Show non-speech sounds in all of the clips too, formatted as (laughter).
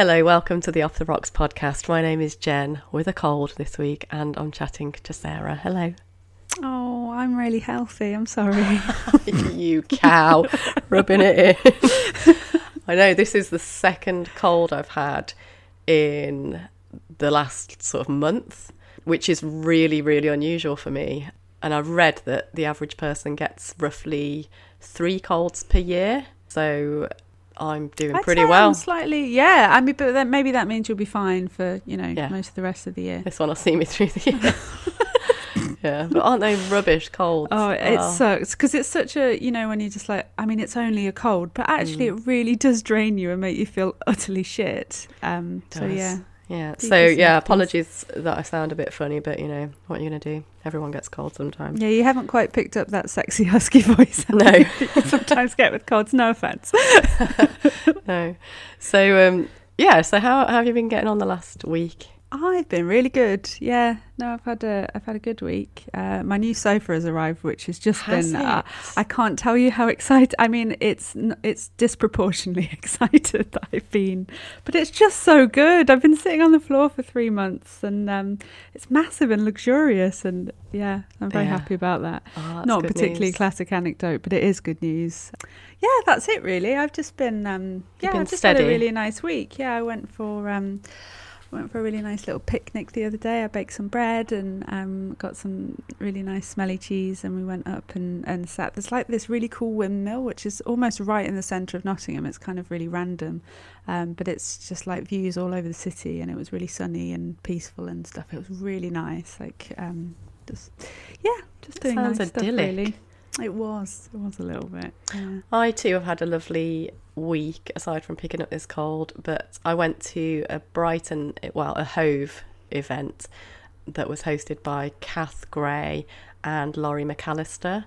Hello, welcome to the Off the Rocks podcast. My name is Jen with a cold this week, and I'm chatting to Sarah. Hello. Oh, I'm really healthy. I'm sorry. (laughs) (laughs) you cow, rubbing it in. (laughs) I know this is the second cold I've had in the last sort of month, which is really, really unusual for me. And I've read that the average person gets roughly three colds per year. So I'm doing I'd pretty well. I'm slightly, yeah. I mean, but then maybe that means you'll be fine for you know Yeah. most of the rest of the year. This one will see me through the year. (laughs) yeah, but aren't they rubbish colds? Oh, it Oh. sucks because it's such a you know when you're just like I mean it's only a cold, but actually Mm. it really does drain you and make you feel utterly shit. Um, so Does. yeah, Yeah. Deepest So yeah, apologies that I sound a bit funny, but you know what are you're gonna do. Everyone gets cold sometimes. yeah, you haven't quite picked up that sexy husky (laughs) voice. No. you? you sometimes get with colds. No offense. (laughs) no. So um, yeah. So how, how have you been getting on the last week? I've been really good. Yeah, no, I've had a I've had a good week. Uh, my new sofa has arrived, which has just Has been. Uh? I can't tell you how excited. I mean, it's it's disproportionately (laughs) excited that I've been, but it's just so good. I've been sitting on the floor for three months, and um, it's massive and luxurious, and yeah, I'm very Yeah. happy about that. Oh, Not particularly news. classic anecdote, but it is good news. Yeah, that's it really. I've just been um, yeah, been I've just had a really nice week. Yeah, I went for um, went for a really nice little picnic the other day. I baked some bread and um, got some really nice smelly cheese, and we went up and, and sat. There's like this really cool windmill, which is almost right in the centre of Nottingham. It's kind of really random, um, but it's just like views all over the city, and it was really sunny and peaceful and stuff. It was really nice. Like um, just yeah, just doing Sounds nice stuff idyllic. really. It was. It was a little bit. Yeah. I too have had a lovely week aside from picking up this cold, but I went to a Brighton, well, a Hove event that was hosted by Kath Gray and Laurie McAllister.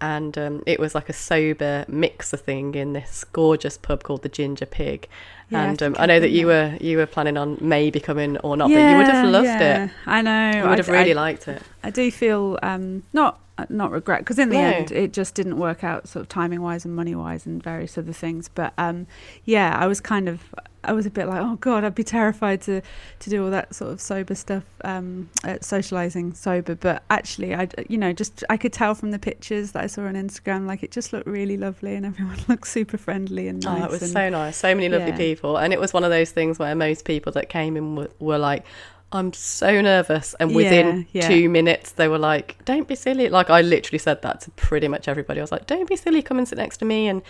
And um, it was like a sober mixer thing in this gorgeous pub called the Ginger Pig. Yeah, and um, I I've know that you were you were planning on maybe coming or not, but you would have loved yeah, it. I know. You would have really I, liked it. I do feel um, not not regret because in the No. end it just didn't work out sort of timing wise and money wise and various other things. But um, yeah, I was kind of I was a bit like oh god I'd be terrified to to do all that sort of sober stuff, um, socializing sober. But actually I you know just I could tell from the pictures that I saw on Instagram like it just looked really lovely and everyone (laughs) looked super friendly and nice. Oh, it was and, so nice. So many lovely Yeah. people. And it was one of those things where most people that came in were, were like, I'm so nervous. And within Yeah, yeah. two minutes, they were like, don't be silly. Like, I literally said that to pretty much everybody. I was like, don't be silly. Come and sit next to me. And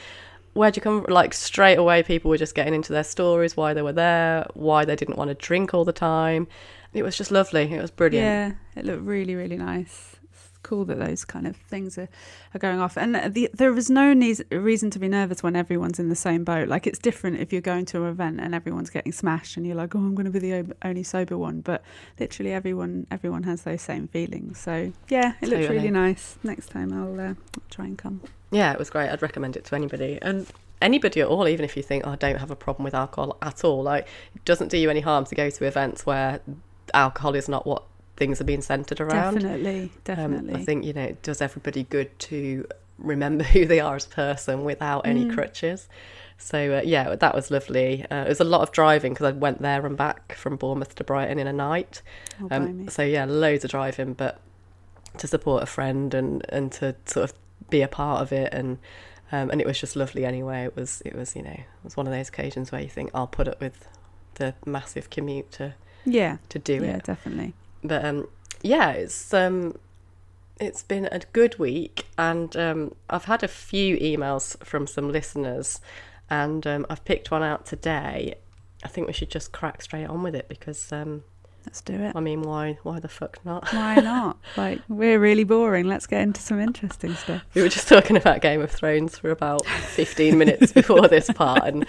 where'd you come from? Like, straight away, people were just getting into their stories, why they were there, why they didn't want to drink all the time. It was just lovely. It was brilliant. Yeah, it looked really, really nice. Cool that those kind of things are, are going off. And the, there is no need, reason to be nervous when everyone's in the same boat. Like, it's different if you're going to an event and everyone's getting smashed and you're like, oh, I'm going to be the only sober one. But literally, everyone everyone has those same feelings. So, yeah, it looks Totally. really nice. Next time I'll uh, try and come. Yeah, it was great. I'd recommend it to anybody. And anybody at all, even if you think, oh, I don't have a problem with alcohol at all. Like, it doesn't do you any harm to go to events where alcohol is not what things are being centered around. Definitely, Um, definitely. I think, you know, it does everybody good to remember (laughs) who they are as a person without any Mm. crutches. So, uh, yeah, that was lovely. Uh, it was a lot of driving because I went there and back from Bournemouth to Brighton in a night. Oh, Um, so yeah, loads of driving, but to support a friend and and to sort of be a part of it and um, and it was just lovely anyway. It was it was you know it was one of those occasions where you think I'll put up with the massive commute to yeah, to do yeah, it. definitely. But um, yeah, it's um, it's been a good week, and um, I've had a few emails from some listeners, and um, I've picked one out today. I think we should just crack straight on with it because um, Let's do it. I mean, why why the fuck not? Why not? (laughs) like, we're really boring. Let's get into some interesting stuff. We were just talking about Game of Thrones for about 15 minutes (laughs) before this part, and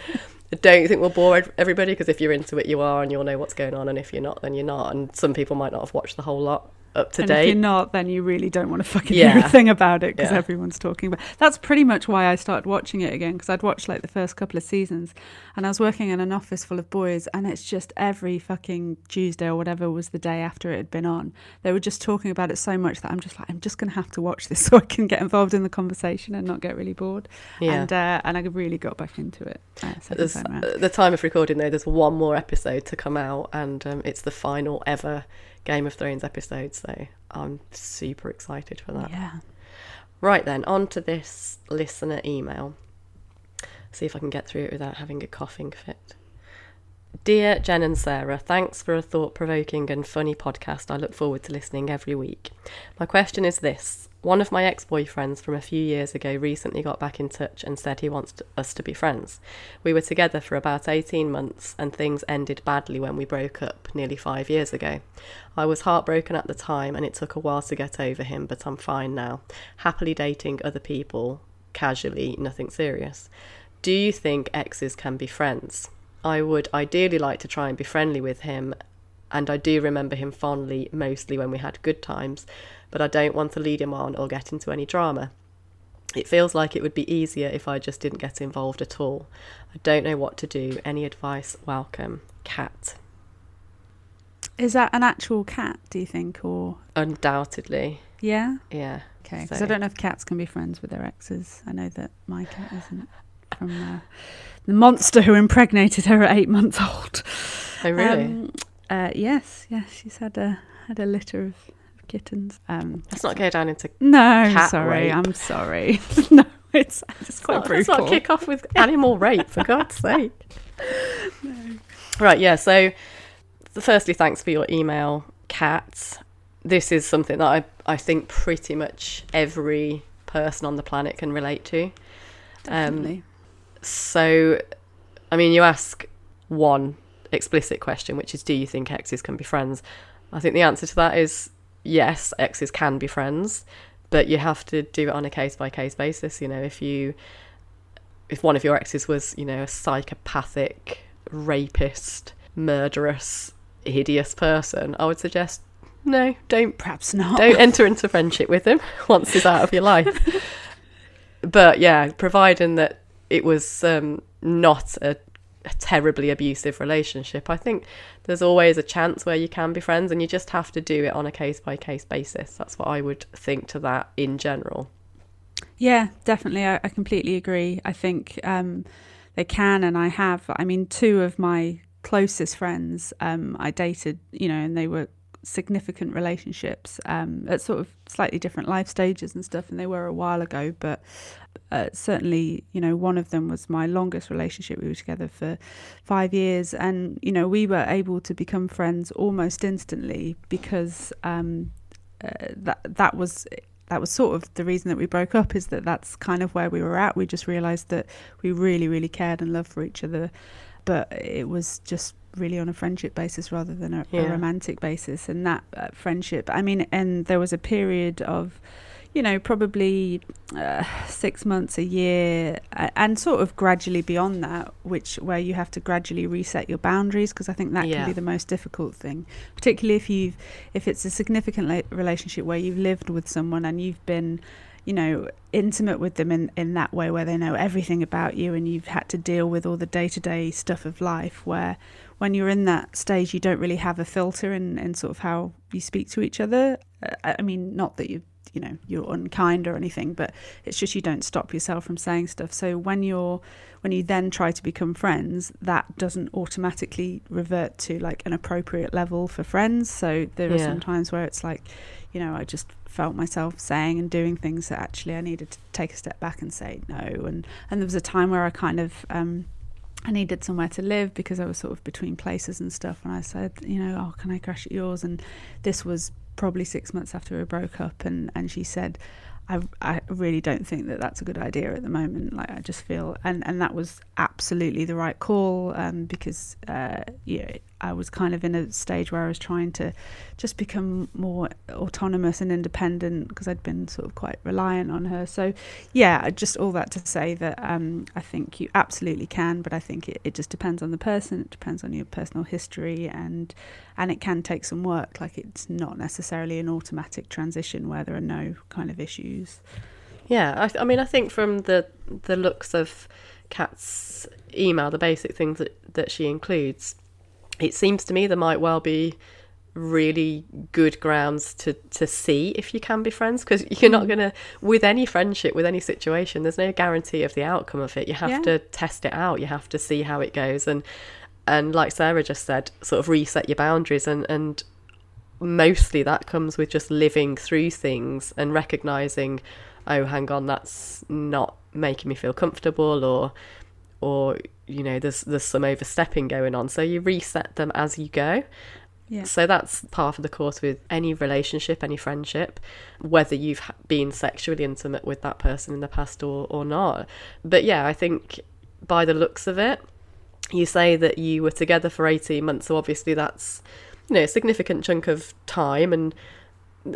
I don't think we'll bore everybody because if you're into it, you are, and you'll know what's going on, and if you're not, then you're not. And some people might not have watched the whole lot. Up to and if you're not, then you really don't want to fucking Yeah. hear a thing about it because Yeah. everyone's talking about. That's pretty much why I started watching it again because I'd watched like the first couple of seasons, and I was working in an office full of boys, and it's just every fucking Tuesday or whatever was the day after it had been on. They were just talking about it so much that I'm just like, I'm just going to have to watch this (laughs) so I can get involved in the conversation and not get really bored. yeah. And uh, and I really got back into it. Uh, time the time of recording, though, there's one more episode to come out, and um, it's the final ever Game of Thrones episode. So I'm super excited for that. yeah. Right then, on to this listener email. See if I can get through it without having a coughing fit. Dear Jen and Sarah, thanks for a thought provoking and funny podcast. I look forward to listening every week. My question is this One of my ex boyfriends from a few years ago recently got back in touch and said he wants to, us to be friends. We were together for about 18 months and things ended badly when we broke up nearly five years ago. I was heartbroken at the time and it took a while to get over him, but I'm fine now. Happily dating other people, casually, nothing serious. Do you think exes can be friends? I would ideally like to try and be friendly with him, and I do remember him fondly, mostly when we had good times, but I don't want to lead him on or get into any drama. It feels like it would be easier if I just didn't get involved at all. I don't know what to do. Any advice? Welcome. Kat. Is that an actual cat? Do you think, or Undoubtedly. yeah? Yeah. Okay, because So- I don't know if cats can be friends with their exes. I know that my cat isn't from uh, the monster who impregnated her at eight months old. Oh, really? Um, uh, yes, yes, she's had a had a litter of kittens. Um, Let's not go down into. no, sorry, rape. I'm sorry. (laughs) no, it's it's quite Let's not- let's brutal. not kick off with animal rape, for God's (laughs) sake. Right, yeah. So, firstly, thanks for your email, cats. This is something that I, I think pretty much every person on the planet can relate to. Um, Definitely. So, I mean, you ask one explicit question, which is Do you think exes can be friends? I think the answer to that is yes, exes can be friends, but you have to do it on a case by case basis. You know, if you, if one of your exes was, you know, a psychopathic, rapist, murderous, hideous person, I would suggest no, don't Perhaps not. don't enter into friendship with him (laughs) once he's out of your life. (laughs) But yeah, providing that it was um, not a, a terribly abusive relationship, I think there's always a chance where you can be friends, and you just have to do it on a case by case basis. That's what I would think to that in general. Yeah, definitely. I, I completely agree. I think um, they can, and I have. I mean, two of my closest friends um, I dated, you know, and they were significant relationships um, at sort of slightly different life stages and stuff, and they were a while ago. But uh, certainly, you know, one of them was my longest relationship. We were together for five years, and you know, we were able to become friends almost instantly because um, uh, that that was that was sort of the reason that we broke up is that that's kind of where we were at. We just realized that we really, really cared and loved for each other, but it was just really on a friendship basis rather than a, Yeah. a romantic basis. And that uh, friendship, I mean, and there was a period of, you know, probably uh, six months, a year, and sort of gradually beyond that, which where you have to gradually reset your boundaries because I think that Yeah. can be the most difficult thing, particularly if you've if it's a significant la- relationship where you've lived with someone and you've been you know intimate with them in in that way where they know everything about you and you've had to deal with all the day-to-day stuff of life where when you're in that stage you don't really have a filter in, in sort of how you speak to each other. Uh, i mean not that you you know you're unkind or anything but it's just you don't stop yourself from saying stuff. So when you're when you then try to become friends that doesn't automatically revert to like an appropriate level for friends. So there are Yeah. some times where it's like you know i just felt myself saying and doing things that actually i needed to take a step back and say no and and there was a time where i kind of um I needed somewhere to live because I was sort of between places and stuff. And I said, you know, oh, can I crash at yours? And this was probably six months after we broke up. And, and she said, I, I really don't think that that's a good idea at the moment. Like, I just feel, and, and that was absolutely the right call um, because, uh, yeah, I was kind of in a stage where I was trying to just become more autonomous and independent because I'd been sort of quite reliant on her. So, yeah, just all that to say that um, I think you absolutely can, but I think it, it just depends on the person. It depends on your personal history, and and it can take some work. Like it's not necessarily an automatic transition where there are no kind of issues. Yeah, I, I mean, I think from the the looks of Kat's email, the basic things that, that she includes, it seems to me there might well be really good grounds to to see if you can be friends because (laughs) you're not mm. going to with any friendship with any situation there's no guarantee of the outcome of it you have yeah. to test it out you have to see how it goes and and like sarah just said sort of reset your boundaries and and mostly that comes with just living through things and recognizing oh hang on that's not making me feel comfortable or or you know there's there's some overstepping going on so you reset them as you go yeah. So that's part of the course with any relationship, any friendship, whether you've been sexually intimate with that person in the past or, or not. But yeah, I think by the looks of it, you say that you were together for 18 months. So obviously that's, you know, a significant chunk of time. And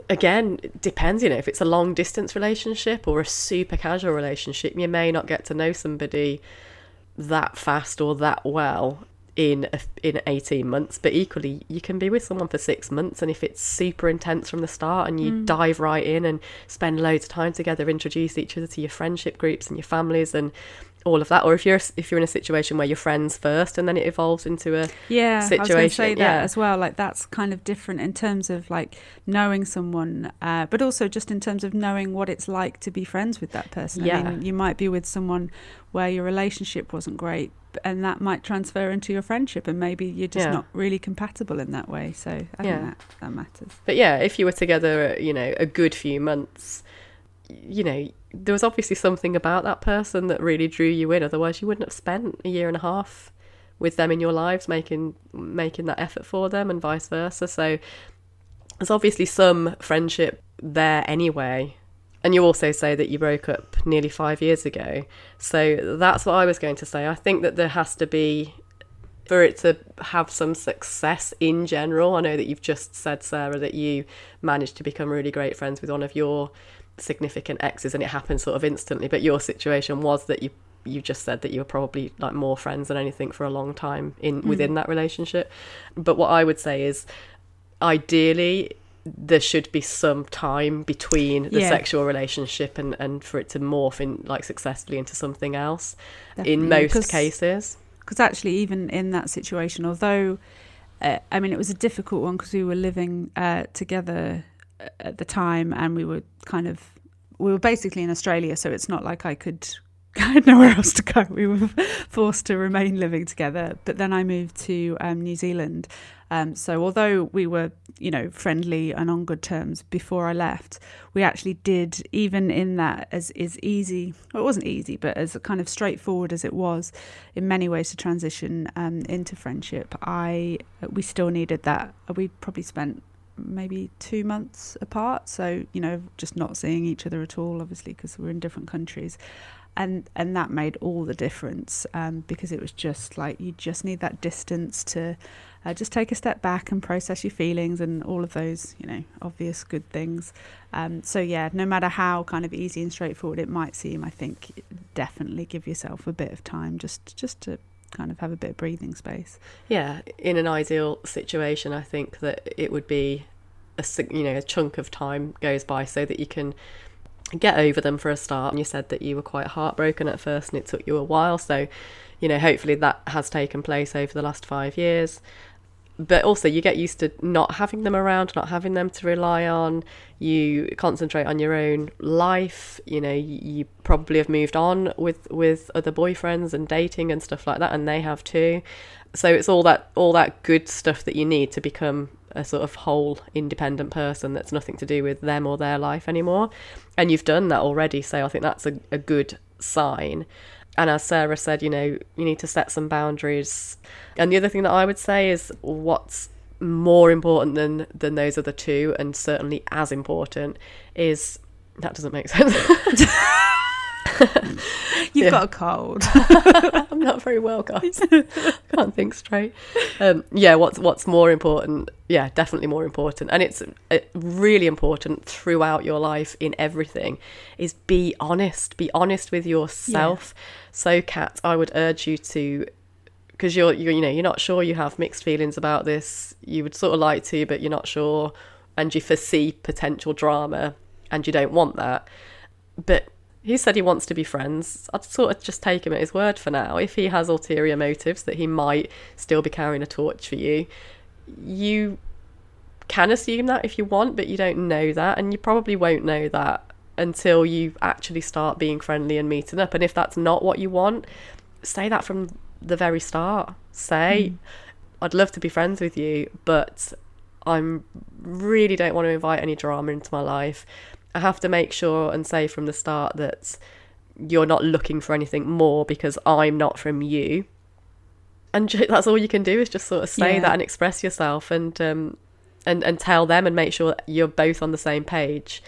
again, it depends, you know, if it's a long distance relationship or a super casual relationship, you may not get to know somebody that fast or that well in a, in 18 months but equally you can be with someone for 6 months and if it's super intense from the start and you mm. dive right in and spend loads of time together introduce each other to your friendship groups and your families and all of that or if you're if you're in a situation where you're friends first and then it evolves into a yeah situation I was say that yeah. as well like that's kind of different in terms of like knowing someone uh, but also just in terms of knowing what it's like to be friends with that person yeah. I mean you might be with someone where your relationship wasn't great and that might transfer into your friendship and maybe you're just yeah. not really compatible in that way so I yeah. think that, that matters but yeah if you were together you know a good few months you know there was obviously something about that person that really drew you in. Otherwise, you wouldn't have spent a year and a half with them in your lives, making making that effort for them, and vice versa. So there's obviously some friendship there anyway. And you also say that you broke up nearly five years ago. So that's what I was going to say. I think that there has to be for it to have some success in general. I know that you've just said, Sarah, that you managed to become really great friends with one of your significant exes and it happened sort of instantly but your situation was that you you just said that you were probably like more friends than anything for a long time in mm. within that relationship but what i would say is ideally there should be some time between the yeah. sexual relationship and and for it to morph in like successfully into something else Definitely. in most Cause, cases because actually even in that situation although uh, i mean it was a difficult one because we were living uh, together at the time, and we were kind of we were basically in Australia, so it's not like I could (laughs) I had nowhere else to go. We were forced to remain living together. But then I moved to um, New Zealand. Um, so although we were, you know, friendly and on good terms before I left, we actually did, even in that as is easy. Well, it wasn't easy, but as kind of straightforward as it was, in many ways to transition um, into friendship. I we still needed that. We probably spent maybe two months apart. So you know, just not seeing each other at all, obviously, because we're in different countries, and and that made all the difference um, because it was just like you just need that distance to uh, just take a step back and process your feelings and all of those you know obvious good things. Um, so yeah, no matter how kind of easy and straightforward it might seem, I think definitely give yourself a bit of time just just to kind of have a bit of breathing space. Yeah, in an ideal situation, I think that it would be a you know a chunk of time goes by so that you can get over them for a start. And you said that you were quite heartbroken at first, and it took you a while. So, you know, hopefully that has taken place over the last five years but also you get used to not having them around not having them to rely on. You concentrate on your own life you know you, probably have moved on with with other boyfriends and dating and stuff like that and they have too. So it's all that all that good stuff that you need to become a sort of whole independent person that's nothing to do with them or their life anymore. And you've done that already so i think that's a, a good sign and as Sarah said, you know, you need to set some boundaries. And the other thing that I would say is what's more important than than those other two, and certainly as important, is that doesn't make sense. (laughs) (laughs) You've Yeah. got a cold. (laughs) I'm not very well, guys. (laughs) Can't think straight. Um, yeah, what's what's more important? Yeah, definitely more important, and it's really important throughout your life in everything. Is be honest. Be honest with yourself. So, Kat, I would urge you to, because you're, you're you know you're not sure. You have mixed feelings about this. You would sort of like to, but you're not sure, and you foresee potential drama, and you don't want that. But he said he wants to be friends. I'd sort of just take him at his word for now. If he has ulterior motives that he might still be carrying a torch for you, you can assume that if you want, but you don't know that, and you probably won't know that until you actually start being friendly and meeting up. And if that's not what you want, say that from the very start. Say, hmm. I'd love to be friends with you, but I'm really don't want to invite any drama into my life. I have to make sure and say from the start that you're not looking for anything more because I'm not from you. And (laughs) that's all you can do is just sort of say Yeah. that and express yourself and um and and tell them and make sure that you're both on the same page.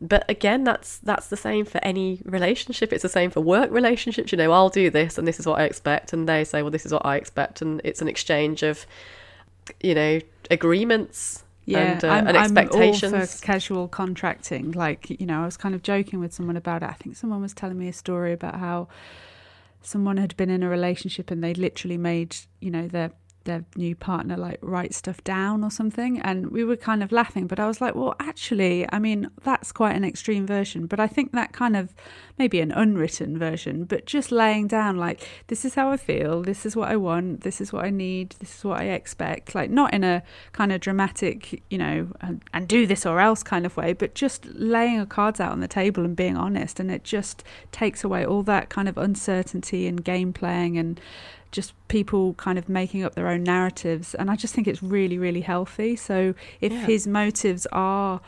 But again, that's that's the same for any relationship. It's the same for work relationships. You know, I'll do this and this is what I expect, and they say, well, this is what I expect, and it's an exchange of, you know, agreements and, uh, I'm, and I'm all for casual contracting. Like, you know, I was kind of joking with someone about it. I think someone was telling me a story about how someone had been in a relationship and they literally made, you know, their their new partner like write stuff down or something and we were kind of laughing but I was like well actually I mean that's quite an extreme version but I think that kind of maybe an unwritten version but just laying down like this is how I feel this is what I want this is what I need this is what I expect like not in a kind of dramatic you know and, and do this or else kind of way but just laying your cards out on the table and being honest and it just takes away all that kind of uncertainty and game playing and just people kind of making up their own narratives and i just think it's really really healthy so if Yeah. his motives are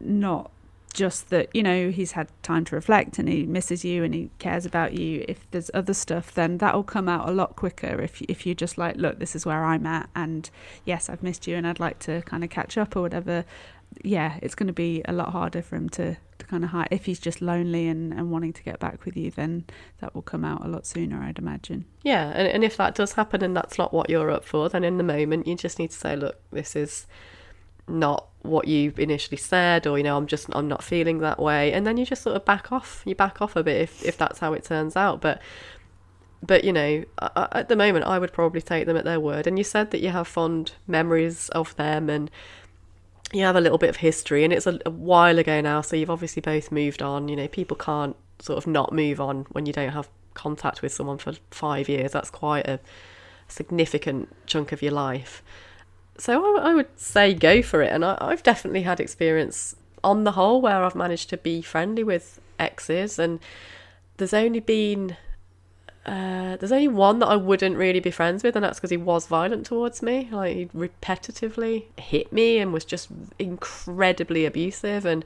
not just that you know he's had time to reflect and he misses you and he cares about you if there's other stuff then that'll come out a lot quicker if if you're just like look this is where I'm at and yes I've missed you and I'd like to kind of catch up or whatever yeah it's going to be a lot harder for him to to kind of hide if he's just lonely and and wanting to get back with you then that will come out a lot sooner I'd imagine Yeah, and, and if that does happen and that's not what you're up for, then in the moment you just need to say, look, this is not what you initially said, or you know, I'm just I'm not feeling that way, and then you just sort of back off. You back off a bit if if that's how it turns out, but. But you know, at the moment, I would probably take them at their word. And you said that you have fond memories of them, and you have a little bit of history, and it's a, a while ago now. So you've obviously both moved on. You know, people can't sort of not move on when you don't have contact with someone for five years. That's quite a significant chunk of your life. So I, I would say go for it. And I, I've definitely had experience on the whole where I've managed to be friendly with exes, and there's only been. Uh, there's only one that I wouldn't really be friends with, and that's because he was violent towards me. Like he repetitively hit me and was just incredibly abusive, and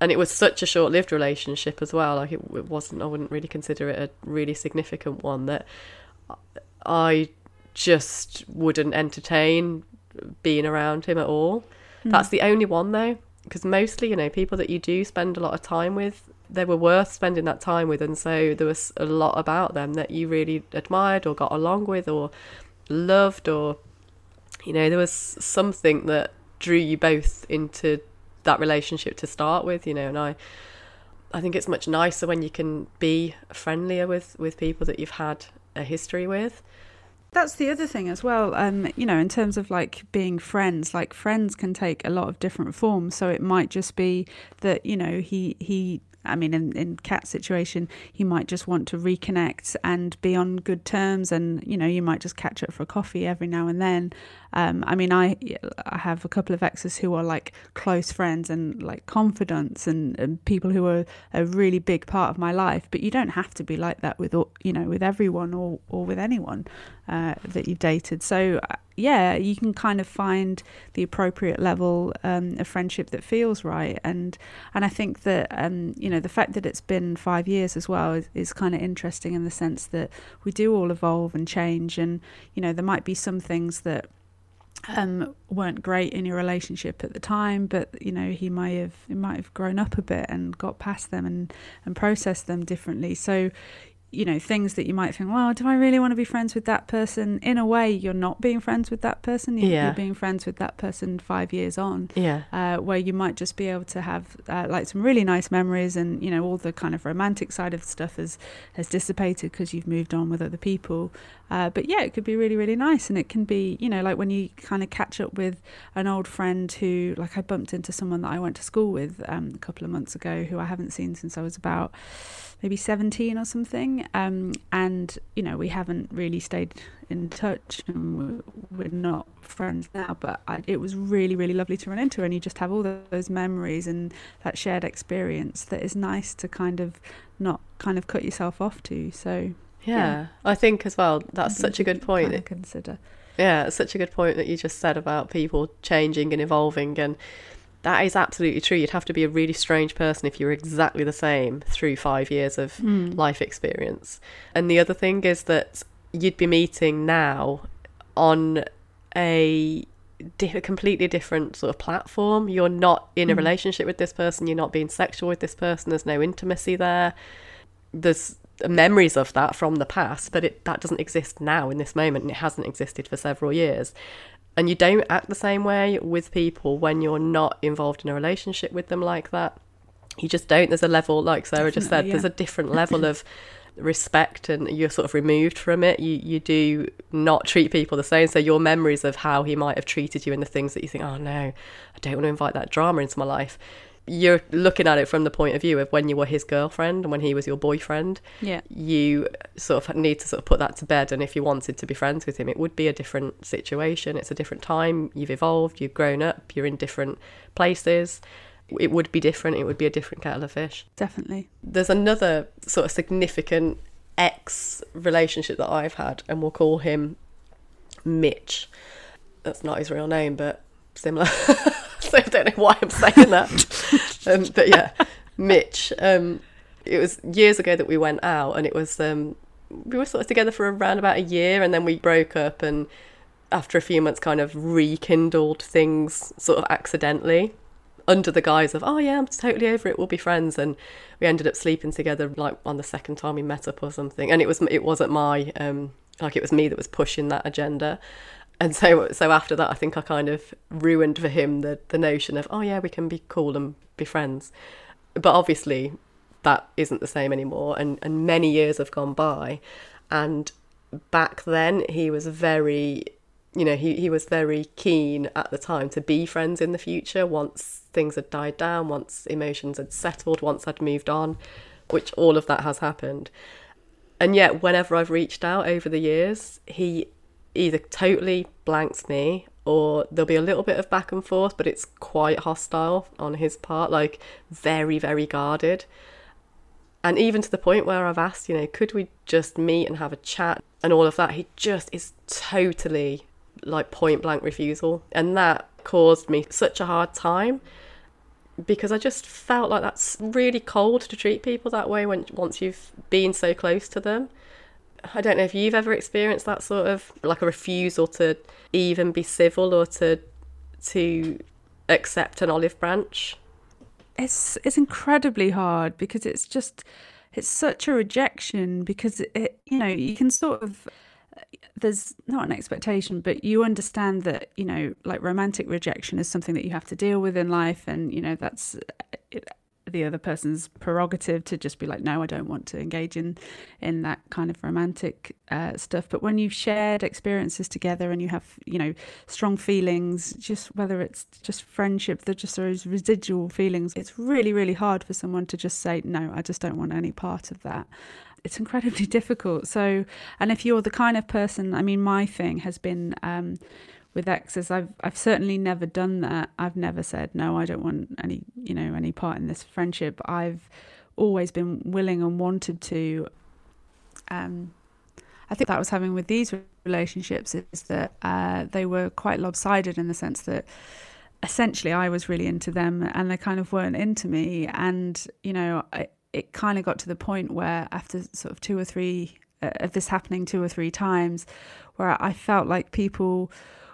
and it was such a short-lived relationship as well. Like it, it wasn't. I wouldn't really consider it a really significant one. That I just wouldn't entertain being around him at all. That's the only one though, because mostly, you know, people that you do spend a lot of time with, they were worth spending that time with, and so there was a lot about them that you really admired or got along with or loved, or you know, there was something that drew you both into that relationship to start with, you know, and I. I think it's much nicer when you can be friendlier with, with people that you've had a history with. That's the other thing as well. Um, you know, in terms of like being friends, like friends can take a lot of different forms. So it might just be that you know he he. I mean, in in Kat's situation, he might just want to reconnect and be on good terms, and you know, you might just catch up for a coffee every now and then. Um, I mean, I I have a couple of exes who are like close friends and like confidants and, and people who are a really big part of my life. But you don't have to be like that with all- you know with everyone or or with anyone uh, that you've dated. So uh, yeah, you can kind of find the appropriate level um, of friendship that feels right. And and I think that um, you know the fact that it's been five years as well is, is kind of interesting in the sense that we do all evolve and change. And you know there might be some things that um, weren't great in your relationship at the time, but you know he might have he might have grown up a bit and got past them and and processed them differently. So you know things that you might think well do i really want to be friends with that person in a way you're not being friends with that person you're, Yeah. you're being friends with that person five years on Yeah. uh, where you might just be able to have uh, like some really nice memories and you know all the kind of romantic side of stuff has has dissipated because you've moved on with other people uh, but yeah it could be really really nice and it can be you know like when you kind of catch up with an old friend who like I bumped into someone that I went to school with um, a couple of months ago who I haven't seen since I was about maybe 17 or something um, and you know we haven't really stayed in touch and we're, we're not friends now but I, it was really really lovely to run into her and you just have all those memories and that shared experience that is nice to kind of not kind of cut yourself off to so Yeah. Yeah. I think as well, that's such a good point. to consider Yeah, it's such a good point that you just said about people changing and evolving and that is absolutely true. You'd have to be a really strange person if you were exactly the same through five years of Mm. life experience. And the other thing is that you'd be meeting now on a, di- a completely different sort of platform. You're not in a Mm. relationship with this person, you're not being sexual with this person, there's no intimacy there. There's memories of that from the past, but it that doesn't exist now in this moment and it hasn't existed for several years. And you don't act the same way with people when you're not involved in a relationship with them like that. You just don't. There's a level, like Sarah just said, Definitely, there's a different level (laughs) of respect and you're sort of removed from it. You you do not treat people the same. So your memories of how he might have treated you and the things that you think, oh no, I don't want to invite that drama into my life. You're looking at it from the point of view of when you were his girlfriend and when he was your boyfriend. Yeah. You sort of need to sort of put that to bed and if you wanted to be friends with him it would be a different situation. It's a different time. You've evolved. You've grown up. You're in different places. It would be different. It would be a different kettle of fish. Definitely. There's another sort of significant ex relationship that I've had and we'll call him Mitch. That's not his real name but similar (laughs) (laughs) so I don't know why I'm saying that. (laughs) Um, but yeah Mitch um, it was years ago that we went out and it was um we were sort of together for around about a year and then we broke up and after a few months kind of rekindled things sort of accidentally under the guise of oh yeah i'm totally over it we'll be friends. And we ended up sleeping together like on the second time we met up or something. And it was it wasn't my um like it was me that was pushing that agenda and so so after that i think i kind of ruined for him the the notion of oh yeah we can be cool and be friends. But obviously that isn't the same anymore. And and many years have gone by. And back then he was very you know he, he was very keen at the time to be friends in the future once things had died down once emotions had settled once i'd moved on which all of that has happened. And yet whenever i've reached out over the years he either totally blanks me or there'll be a little bit of back and forth but it's quite hostile on his part like very very guarded and even to the point where I've asked, you know, could we just meet and have a chat and all of that, he just is totally like point blank refusal. And that caused me such a hard time because I just felt like that's really cold to treat people that way when once you've been so close to them. I don't know if you've ever experienced that sort of like a refusal to even be civil or to to accept an olive branch. it's it's incredibly hard because it's just it's such a rejection because it, you know you can sort of there's not an expectation but you understand that you know like romantic rejection is something that you have to deal with in life and you know that's the other person's prerogative to just be like no I don't want to engage in in that kind of romantic uh, stuff. But when you've shared experiences together and you have you know strong feelings just whether it's just friendship they're just those residual feelings it's really really hard for someone to just say no I just don't want any part of that. It's incredibly (laughs) difficult. So and if you're the kind of person I mean my thing has been um with exes I've I've certainly never done that I've never said no I don't want any you know any part in this friendship I've always been willing and wanted to um I think that I was having with these relationships is that uh, they were quite lopsided in the sense that essentially I was really into them and they kind of weren't into me. And, you know, I, it kind of got to the point where after sort of two or three uh, of this happening two or three times, where I felt like people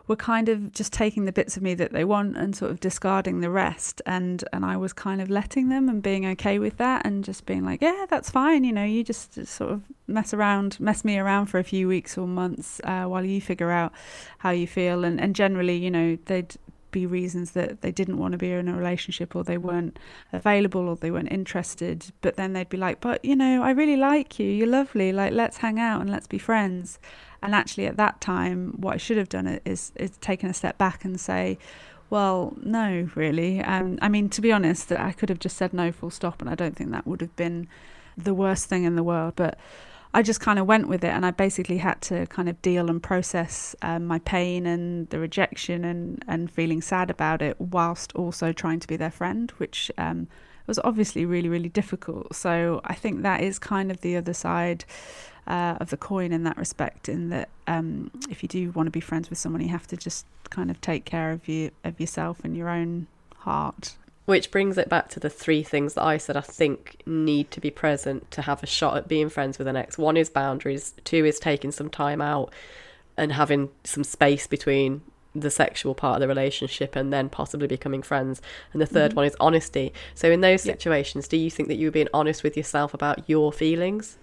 were kind of just taking the bits of me that they want and sort of discarding the rest. And and I was kind of letting them and being okay with that and just being like yeah that's fine. You know you just, just sort of mess around mess me around for a few weeks or months uh, while you figure out how you feel. And and generally you know they'd be reasons that they didn't want to be in a relationship or they weren't available or they weren't interested. But then they'd be like but you know I really like you. You're lovely. Like let's hang out and let's be friends and actually, at that time, what I should have done is is taken a step back and say, well, no, really. Um, I mean, to be honest, I could have just said no, full stop, and I don't think that would have been the worst thing in the world. But I just kind of went with it, and I basically had to kind of deal and process um, my pain and the rejection and and feeling sad about it, whilst also trying to be their friend, which um, was obviously really really difficult. So I think that is kind of the other side uh, of the coin in that respect. In that, um, if you do want to be friends with someone, you have to just kind of take care of you of yourself and your own heart. Which brings it back to the three things that I said I think need to be present to have a shot at being friends with an ex. One is boundaries. Two is taking some time out and having some space between the sexual part of the relationship and then possibly becoming friends. And the 3rd mm-hmm. one is honesty. So, in those situations, do you think that you were being honest with yourself about your feelings?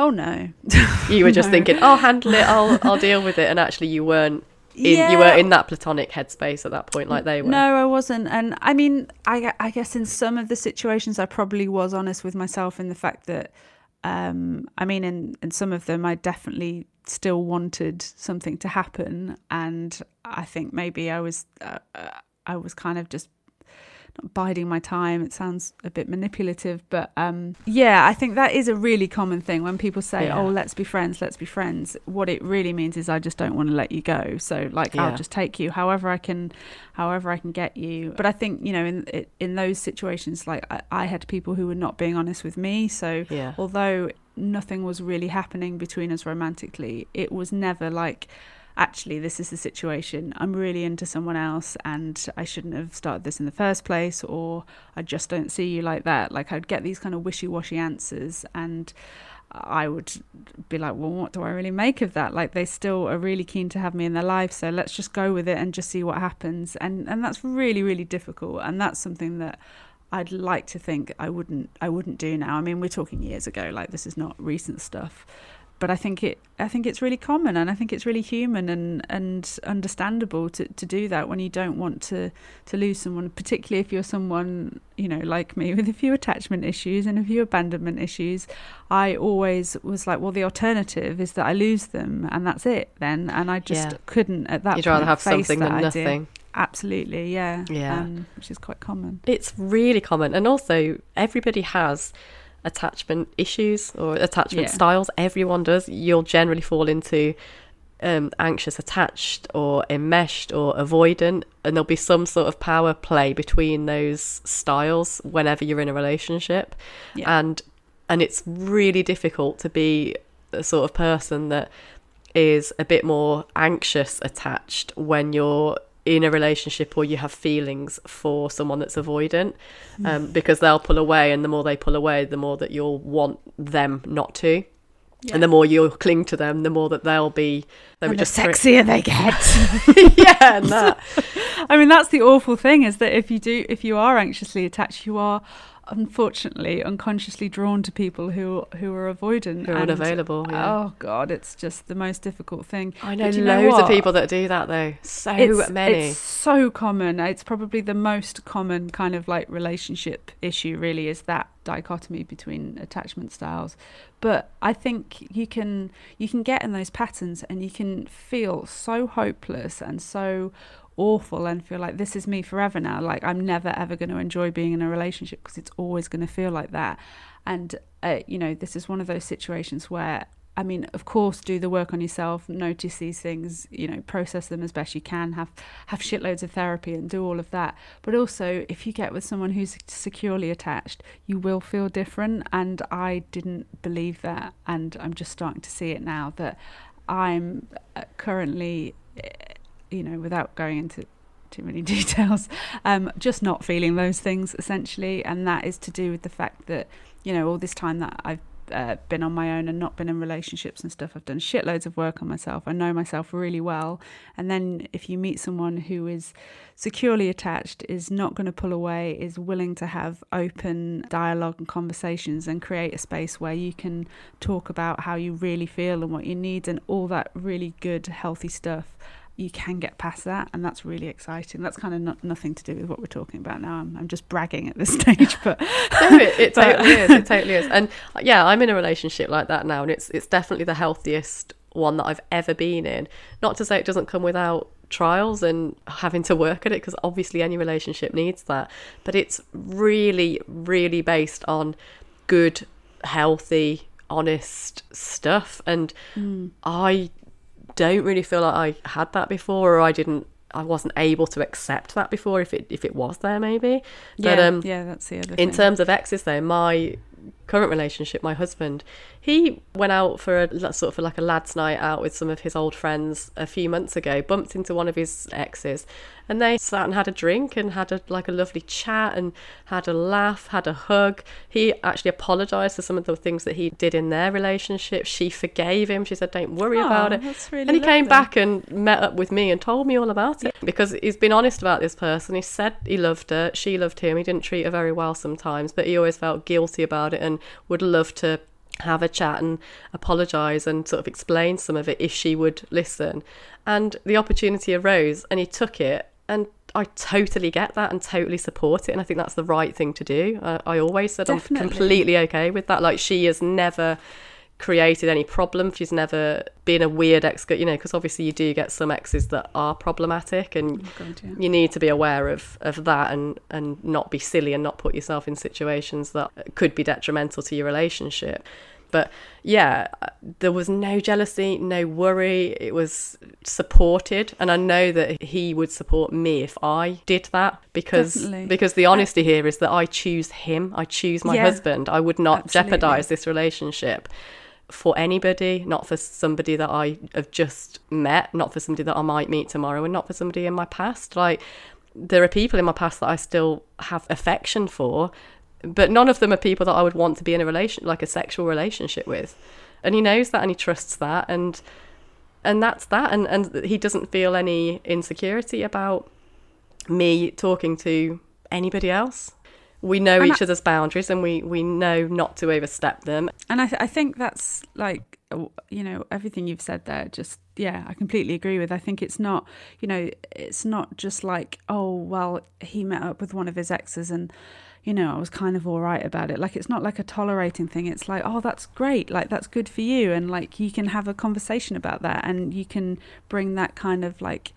Oh no. (laughs) you were just no. thinking, "I'll handle it. I'll I'll deal with it," and actually, you weren't. In, yeah. You were in that platonic headspace at that point, like they were. No, I wasn't, and I mean, I I guess in some of the situations, I probably was honest with myself in the fact that, um, I mean, in in some of them, I definitely still wanted something to happen, and I think maybe I was uh, uh I was kind of just biding my time. It sounds a bit manipulative, but um, yeah, I think that is a really common thing when people say, yeah. "Oh, let's be friends, let's be friends." What it really means is I just don't want to let you go. So like yeah. I'll just take you however I can, however I can get you. But I think you know in in those situations, like I, I had people who were not being honest with me. So yeah. although nothing was really happening between us romantically, it was never like actually, this is the situation. I'm really into someone else and I shouldn't have started this in the first place, or I just don't see you like that. Like, I'd get these kind of wishy washy answers and I would be like, well, what do I really make of that? Like, they still are really keen to have me in their life, so let's just go with it and just see what happens. And and that's really really difficult, and that's something that I'd like to think I wouldn't I wouldn't do now. I mean, we're talking years ago, like this is not recent stuff but I think it I think it's really common and I think it's really human and and understandable to, to do that when you don't want to to lose someone particularly if you're someone you know like me with a few attachment issues and a few abandonment issues. I always was like well the alternative is that I lose them and that's it then and I just yeah. couldn't at that You'd rather have something than idea. nothing. Absolutely yeah. Yeah. Um, which is quite common. It's really common and also everybody has attachment issues or attachment yeah. styles. Everyone does. You'll generally fall into um, anxious attached or enmeshed or avoidant, and there'll be some sort of power play between those styles whenever you're in a relationship, yeah. and and it's really difficult to be the sort of person that is a bit more anxious attached when you're in a relationship or you have feelings for someone that's avoidant hmm. um, because they'll pull away and the more they pull away the more that you'll want them not to yeah. and the more you'll cling to them the more that they'll be they and the just sexier they get (laughs) (laughs) yeah and that i mean that's the awful thing is that if you do if you are anxiously attached you are unfortunately unconsciously drawn to people who who are avoidant who are and, unavailable yeah. oh god it's just the most difficult thing. I know loads know of people that do that though. So it's, many. it's so common. It's probably the most common kind of like relationship issue really is that dichotomy between attachment styles. But i think you can you can get in those patterns and you can feel so hopeless and so awful and feel like this is me forever now. Like I'm never ever going to enjoy being in a relationship because it's always going to feel like that. And uh, you know, this is one of those situations where I mean, of course, do the work on yourself, notice these things, you know, process them as best you can, have have shitloads of therapy and do all of that. But also, if you get with someone who's securely attached, you will feel different. And I didn't believe that, and I'm just starting to see it now that I'm uh, currently you know, without going into too many (laughs) details, um, just not feeling those things essentially, and that is to do with the fact that you know all this time that I've uh, been on my own and not been in relationships and stuff. I've done shitloads of work on myself. I know myself really well. And then if you meet someone who is securely attached, is not going to pull away, is willing to have open dialogue and conversations and create a space where you can talk about how you really feel and what you need and all that really good, healthy stuff you can get past that and that's really exciting. That's kind of not, nothing to do with what we're talking about now. I'm, I'm just bragging at this (laughs) stage but (laughs) no, it, it (laughs) totally is it totally is. And yeah i'm in a relationship like that now and it's it's definitely the healthiest one that i've ever been in. Not to say it doesn't come without trials and having to work at it because obviously any relationship needs that. But it's really really based on good healthy honest stuff. And mm. i don't really feel like I had that before, or I didn't. I wasn't able to accept that before if it if it was there maybe. Yeah, but, um, yeah, that's the other. In terms of exes, though, my current relationship, my husband, he went out for a sort of like a lads' night out with some of his old friends a few months ago. Bumped into one of his exes, and they sat and had a drink and had a like a lovely chat and had a laugh, had a hug. He actually apologized for some of the things that he did in their relationship. She forgave him. She said, "Don't worry oh, about it." Really and he came back and met up with me and told me all about it because he's been honest about this person. He said he loved her, she loved him. He didn't treat her very well sometimes, but he always felt guilty about it and would love to have a chat and apologize and sort of explain some of it if she would listen. And the opportunity arose and he took it and I totally get that and totally support it. And I think that's the right thing to do. I, I always said Definitely. I'm completely okay with that. Like she has never created any problem. She's never been a weird ex, you know, because obviously you do get some exes that are problematic, and oh God, yeah. you need to be aware of of that and and not be silly and not put yourself in situations that could be detrimental to your relationship. But yeah, there was no jealousy, no worry. It was supported, and I know that he would support me if I did that because Definitely. because the honesty here is that I choose him. I choose my Yeah. husband. I would not Absolutely. jeopardize this relationship for anybody, not for somebody that I have just met, not for somebody that I might meet tomorrow, and not for somebody in my past. Like there are people in my past that I still have affection for, but none of them are people that I would want to be in a relation like a sexual relationship with. And he knows that and he trusts that and and that's that and and he doesn't feel any insecurity about me talking to anybody else. We know And each other's boundaries and we we know not to overstep them. And I, th- I think that's like, you know, everything you've said there, just, yeah, I completely agree with. I think it's not, you know, it's not just like, oh, well, he met up with one of his exes and, you know, I was kind of all right about it. Like, it's not like a tolerating thing. It's like, oh, that's great. Like, that's good for you. And, like, you can have a conversation about that and you can bring that kind of like,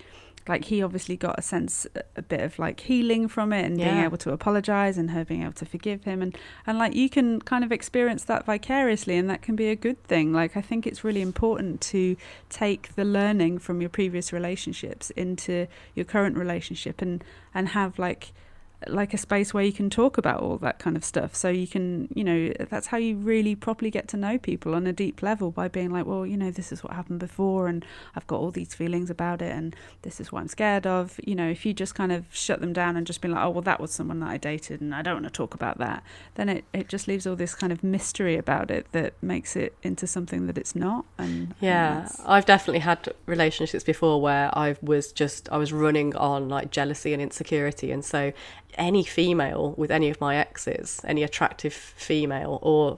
like he obviously got a sense a bit of like healing from it and being able to apologize and her being able to forgive him. And and like you can kind of experience that vicariously and that can be a good thing. Like i think it's really important to take the learning from your previous relationships into your current relationship and and have like like a space where you can talk about all that kind of stuff. So you can you know that's how you really properly get to know people on a deep level by being like well you know this is what happened before and i've got all these feelings about it and this is what i'm scared of. You know if you just kind of shut them down and just be like oh well that was someone that i dated and i don't want to talk about that then it, it just leaves all this kind of mystery about it that makes it into something that it's not and Yeah, and I've definitely had relationships before where I was just I was running on like jealousy and insecurity, and so any female with any of my exes, any attractive female or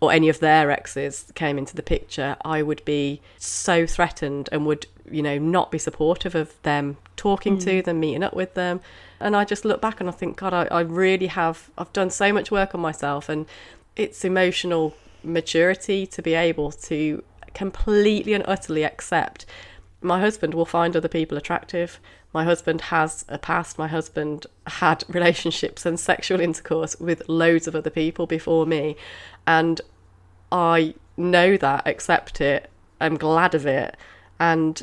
or any of their exes came into the picture, I would be so threatened and would you know not be supportive of them talking to mm. them, meeting up with them, and I just look back and I think, God, I, I really have I've done so much work on myself, and it's emotional maturity to be able to completely and utterly accept my husband will find other people attractive. My husband has a past. My husband had relationships and sexual intercourse with loads of other people before me. And I know that, accept it, I'm glad of it. And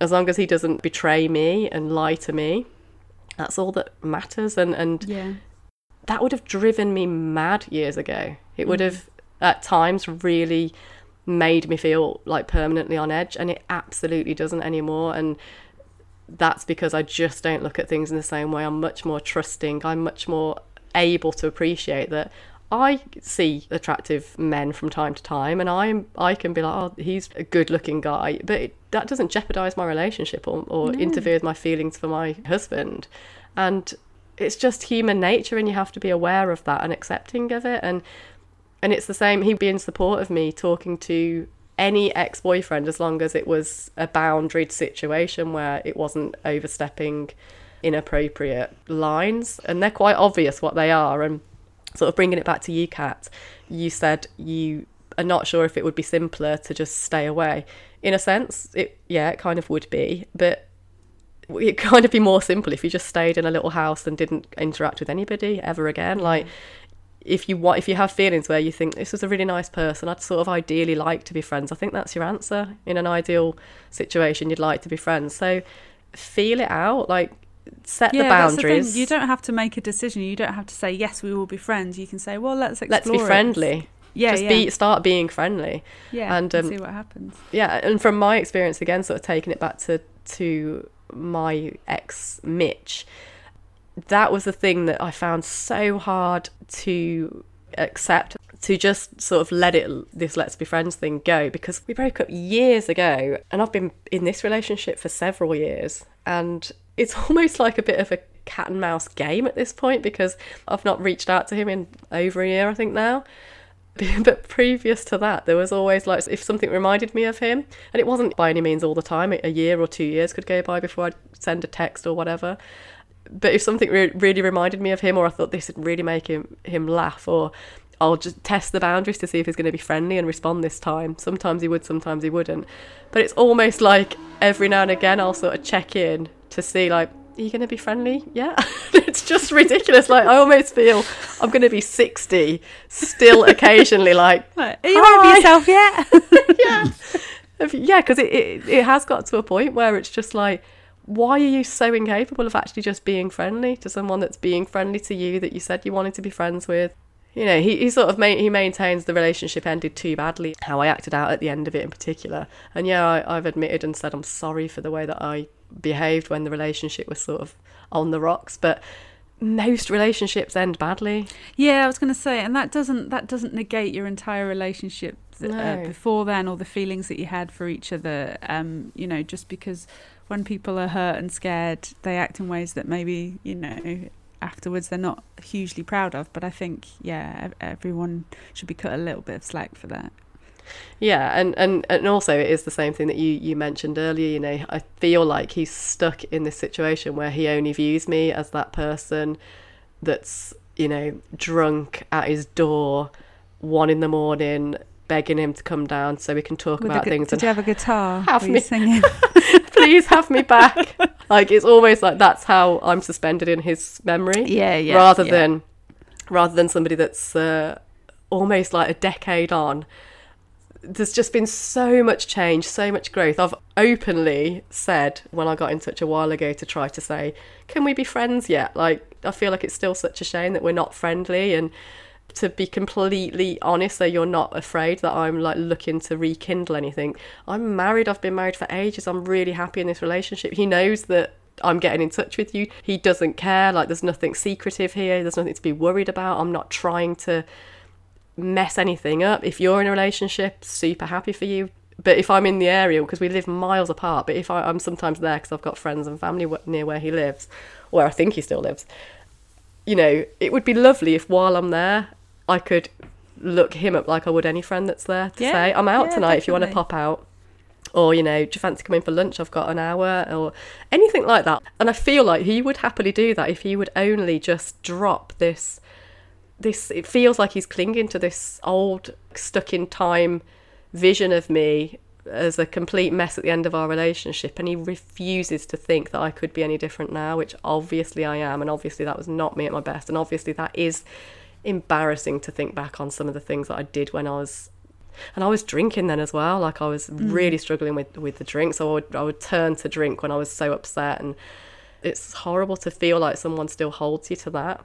as long as he doesn't betray me and lie to me, that's all that matters. And, and yeah that would have driven me mad years ago. It Mm. would have at times really made me feel like permanently on edge and it absolutely doesn't anymore and that's because I just don't look at things in the same way. I'm much more trusting. I'm much more able to appreciate that I see attractive men from time to time, and I'm I can be like, oh, he's a good-looking guy, but it, that doesn't jeopardize my relationship or, or No. interfere with my feelings for my husband. And it's just human nature, and you have to be aware of that and accepting of it. And and it's the same. He'd be in support of me talking to any ex-boyfriend as long as it was a boundaried situation where it wasn't overstepping inappropriate lines. And they're quite obvious what they are. And sort of bringing it back to you kat you said you are not sure if it would be simpler to just stay away. In a sense it yeah it kind of would be but it (laughs) kind of be more simple if you just stayed in a little house and didn't interact with anybody ever again. Like mm. If you want if you have feelings where you think this was a really nice person i'd sort of ideally like to be friends i think that's your answer in an ideal situation you'd like to be friends so feel it out like set the that's thing. boundaries You don't have to make a decision. You don't have to say yes, we will be friends. You can say, well, let's explore. let's be it. friendly Yeah, just yeah, be start being friendly yeah, and, and um, see what happens. yeah and from my experience again sort of taking it back to to my ex mitch that was the thing that i found so hard to accept to just sort of let it this let's be friends thing go because we broke up years ago and i've been in this relationship for several years and it's (laughs) almost like a bit of a cat and mouse game at this point because i've not reached out to him in over a year i think now. (laughs) But previous to that there was always like if something reminded me of him and it wasn't by any means all the time a year or two years could go by before i'd send a text or whatever but if something re- really reminded me of him or i thought this would really make him him laugh or i'll just test the boundaries to see if he's going to be friendly and respond this time sometimes he would sometimes he wouldn't but it's almost like every now and again i'll sort of check in to see like are you going to be friendly? Yeah. (laughs) it's just ridiculous. Like, I almost feel I'm going to be 60, still (laughs) occasionally like, Are you over yourself yet? (laughs) yeah. Yeah, because it, it, it has got to a point where it's just like, why are you so incapable of actually just being friendly to someone that's being friendly to you that you said you wanted to be friends with? You know, he, he sort of ma- he maintains the relationship ended too badly. How I acted out at the end of it in particular, and yeah, I, I've admitted and said I'm sorry for the way that I behaved when the relationship was sort of on the rocks. But most relationships end badly. Yeah, I was going to say, and that doesn't that doesn't negate your entire relationship uh, No. before then, or the feelings that you had for each other. Um, you know, just because when people are hurt and scared, they act in ways that maybe you know afterwards they're not hugely proud of. But I think, yeah, everyone should be cut a little bit of slack for that. Yeah, and, and, and also it is the same thing that you, you mentioned earlier. You know, I feel like he's stuck in this situation where he only views me as that person that's, you know, drunk at his door, one in the morning, begging him to come down so we can talk With about gu- things did and you have a guitar? (laughs) Have you me. singing? (laughs) please have me back. (laughs) like it's almost like that's how I'm suspended in his memory. yeah, yeah. rather yeah. than rather than somebody that's uh, almost like a decade on there's just been so much change so much growth i've openly said when i got in touch a while ago to try to say can we be friends yet like i feel like it's still such a shame that we're not friendly and to be completely honest so you're not afraid that i'm like looking to rekindle anything. I'm married i've been married for ages i'm really happy in this relationship. He knows that i'm getting in touch with you. He doesn't care like there's nothing secretive here there's nothing to be worried about. I'm not trying to mess anything up. If you're in a relationship super happy for you. But if i'm in the area because we live miles apart but if I, i'm sometimes there because i've got friends and family near where he lives where i think he still lives you know, it would be lovely if while I'm there, I could look him up like I would any friend that's there to Yeah, say, I'm out yeah, tonight if you want to pop out. Or, you know, do you fancy coming for lunch? I've got an hour or anything like that. And I feel like he would happily do that if he would only just drop this this it feels like he's clinging to this old stuck in time vision of me as a complete mess at the end of our relationship and he refuses to think that I could be any different now which obviously I am and obviously that was not me at my best and obviously that is embarrassing to think back on some of the things that I did when I was and I was drinking then as well. Like I was really struggling with with the drink. So I would I would turn to drink when I was so upset. And it's horrible to feel like someone still holds you to that.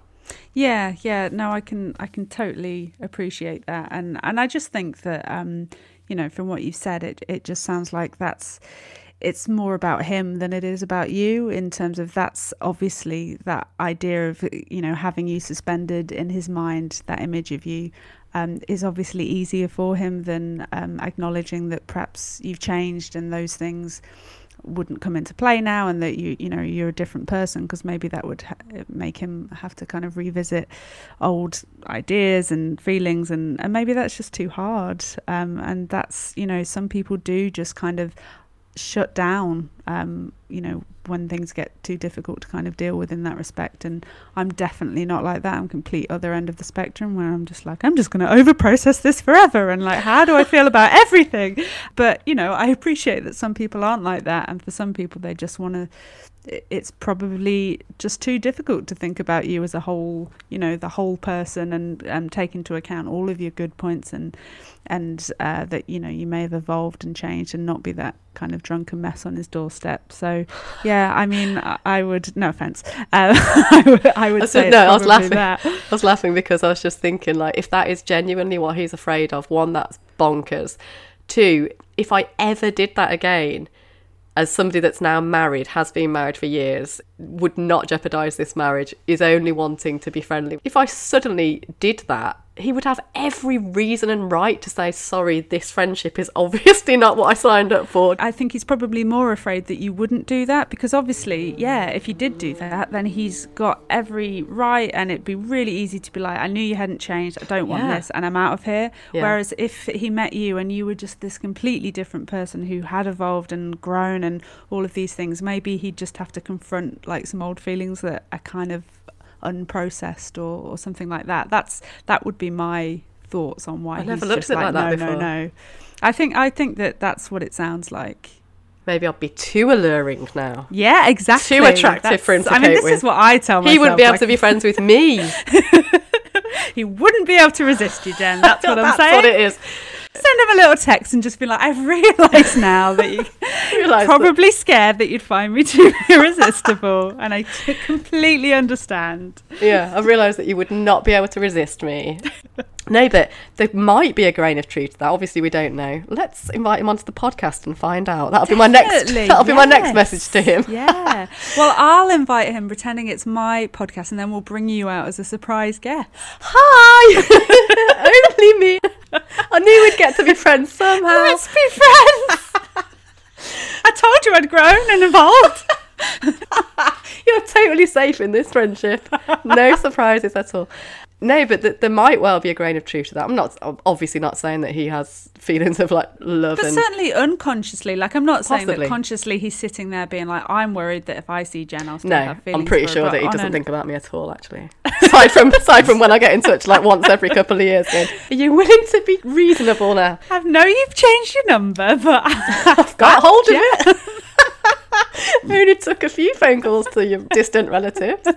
Yeah, yeah. No, I can I can totally appreciate that. And and I just think that um, you know, from what you've said, it it just sounds like that's it's more about him than it is about you in terms of that's obviously that idea of you know having you suspended in his mind that image of you um, is obviously easier for him than um, acknowledging that perhaps you've changed and those things wouldn't come into play now and that you you know you're a different person because maybe that would ha- make him have to kind of revisit old ideas and feelings and, and maybe that's just too hard. Um, and that's you know some people do just kind of shut down um, you know when things get too difficult to kind of deal with in that respect. And i'm definitely not like that. I'm complete other end of the spectrum where i'm just like i'm just going to over process this forever. And like how do i feel about everything? But you know i appreciate that some people aren't like that. And for some people they just want to it's probably just too difficult to think about you as a whole, you know, the whole person, and and take into account all of your good points, and and uh, that you know you may have evolved and changed, and not be that kind of drunken mess on his doorstep. So, yeah, I mean, I would no offense, uh, (laughs) I would, I would say no. I was laughing. That. I was laughing because I was just thinking, like, if that is genuinely what he's afraid of, one, that's bonkers. Two, if I ever did that again as somebody that's now married, has been married for years, would not jeopardize this marriage, is only wanting to be friendly. If I suddenly did that, he would have every reason and right to say, sorry, this friendship is obviously not what I signed up for. I think he's probably more afraid that you wouldn't do that because obviously, yeah, if you did do that, then he's got every right and it'd be really easy to be like, I knew you hadn't changed, I don't want yeah. this, and I'm out of here. Yeah. Whereas if he met you and you were just this completely different person who had evolved and grown and all of these things, maybe he'd just have to confront like some old feelings that are kind of unprocessed or, or something like that. That's that would be my thoughts on why I never looked at like, like no, that before. no, no. I think I think that that's what it sounds like. Maybe I'll be too alluring now. Yeah, exactly. Too attractive that's, for him to I mean, this with. is what I tell myself. He wouldn't be able like, to be friends with me. (laughs) he wouldn't be able to resist you, Jen. (laughs) That's what I'm That's saying. That's what it is. Send him a little text and just be like, I've (laughs) realised now that you (laughs) are probably that. scared that you'd find me too (laughs) irresistible. and I completely understand. Yeah, I've realised that you would not be able to resist me. No, but there might be a grain of truth to that. Obviously, we don't know. Let's invite him onto the podcast and find out. That'll be my next. (laughs) That'll be my next message to him. yeah. Well, I'll invite him, pretending it's my podcast, and then we'll bring you out as a surprise guest. Hi. (laughs) Only me. I knew we'd get to be friends somehow. Let's be friends. (laughs) I told you I'd grown and evolved. You're totally safe in this friendship. No surprises at all. No, but th- there might well be a grain of truth to that. I'm not obviously not saying that he has feelings of like love, but certainly unconsciously. Like I'm not saying that consciously he's sitting there being like, I'm worried that if I see Jen, I'll still no, have feelings. I'm pretty sure that he oh, doesn't an- think about me at all. Actually, (laughs) aside from aside from when I get in touch like once every couple of years, going, "Are you willing to be reasonable now?" I know you've changed your number, but (laughs) I've got hold of it. (laughs) Only took a few phone calls to your distant relatives.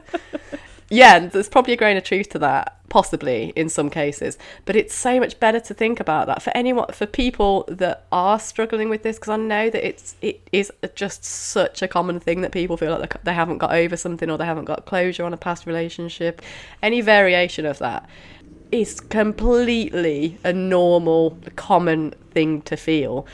Yeah, there's probably a grain of truth to that, possibly in some cases. But it's so much better to think about that for anyone, for people that are struggling with this, because I know that it's it is just such a common thing that people feel like they- haven't got over something or they haven't got closure on a past relationship. Any variation of that is completely a normal, common thing to feel.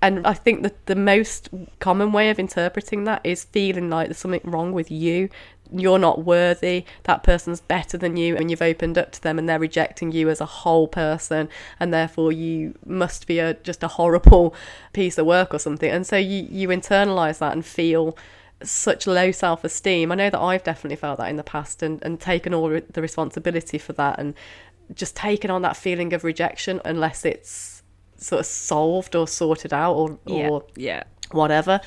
And I think that the most common way of interpreting that is feeling like there's something wrong with you. You're not worthy. That person's better than you, and you've opened up to them, and they're rejecting you as a whole person, and therefore you must be a just a horrible (laughs) piece of work or something. And so you you internalize that and feel such low self esteem. I know that I've definitely felt that in the past, and and taken all the responsibility for that, and just taken on that feeling of rejection unless it's sort of solved or sorted out or yeah, or yeah. whatever.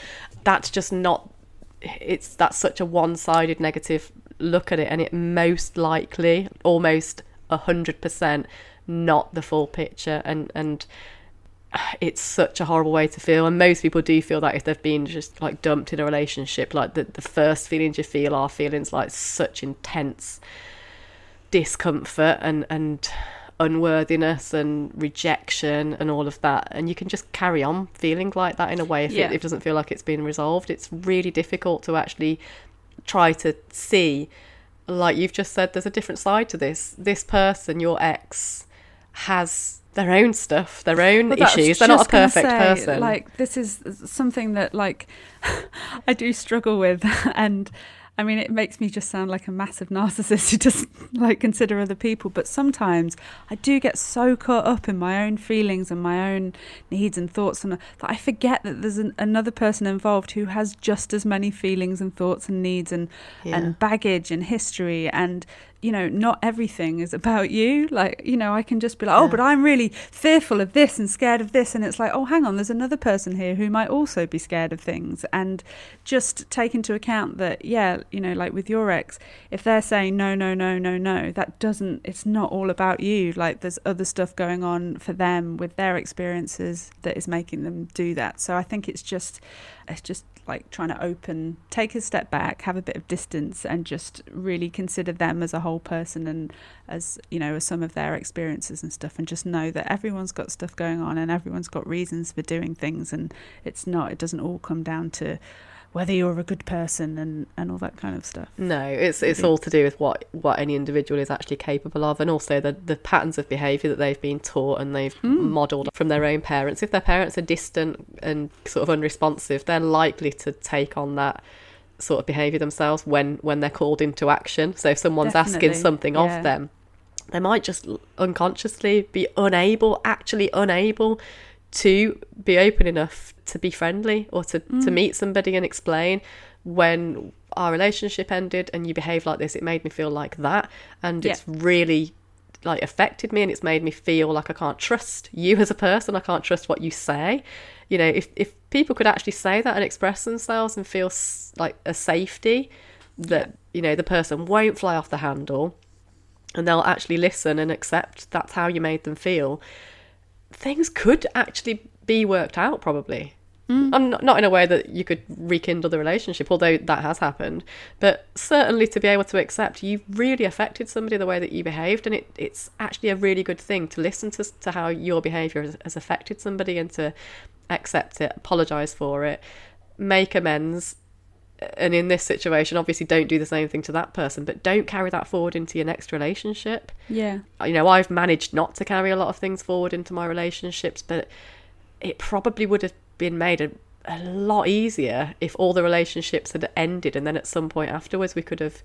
That's just not. It's that's such a one-sided negative look at it, and it most likely, almost a hundred percent, not the full picture, and and it's such a horrible way to feel. And most people do feel that if they've been just like dumped in a relationship like the, the first feelings you feel are feelings like such intense discomfort and and unworthiness and rejection and all of that and you can just carry on feeling like that in a way if, Yeah. it, if it doesn't feel like it's been resolved it's really difficult to actually try to see like you've just said there's a different side to this this person your ex has their own stuff, their own Well, issues. They're not a perfect say, person. Like this is something that like (laughs) I do struggle with, (laughs) and I mean it makes me just sound like a massive (laughs) narcissist who doesn't like consider other people. But sometimes I do get so caught up in my own feelings and my own needs and thoughts, and uh, that I forget that there's an, another person involved who has just as many feelings and thoughts and needs and Yeah. and baggage and history and you know not everything is about you. Like you know i can just be like oh Yeah. but i'm really fearful of this and scared of this. And it's like oh hang on there's another person here who might also be scared of things. And just take into account that yeah you know like with your ex if they're saying no no no no no that doesn't it's not all about you. Like there's other stuff going on for them with their experiences that is making them do that. So i think it's just it's just like trying to open take a step back have a bit of distance and just really consider them as a whole person and as you know as some of their experiences and stuff and just know that everyone's got stuff going on and everyone's got reasons for doing things and it's not it doesn't all come down to whether you're a good person and and all that kind of stuff No, it's it's all to do with what what any individual is actually capable of, and also the the patterns of behaviour that they've been taught and they've Hmm. modelled from their own parents. If their parents are distant and sort of unresponsive, they're likely to take on that sort of behaviour themselves when when they're called into action. So if someone's asking something yeah. of them, they might just unconsciously be unable, actually unable to be open enough to be friendly or to, to Mm. meet somebody and explain when our relationship ended and you behave like this it made me feel like that and Yeah. it's really like affected me and it's made me feel like I can't trust you as a person I can't trust what you say you know if if people could actually say that and express themselves and feel s- like a safety that you know the person won't fly off the handle and they'll actually listen and accept that's how you made them feel things could actually be worked out probably. Mm. I'm not, not in a way that you could rekindle the relationship although that has happened. But certainly to be able to accept you've really affected somebody the way that you behaved and it, it's actually a really good thing to listen to, to how your behavior has, has affected somebody and to accept it apologize for it make amends and in this situation obviously don't do the same thing to that person but don't carry that forward into your next relationship. Yeah. You know i've managed not to carry a lot of things forward into my relationships but it probably would have been made a, a lot easier if all the relationships had ended and then at some point afterwards we could have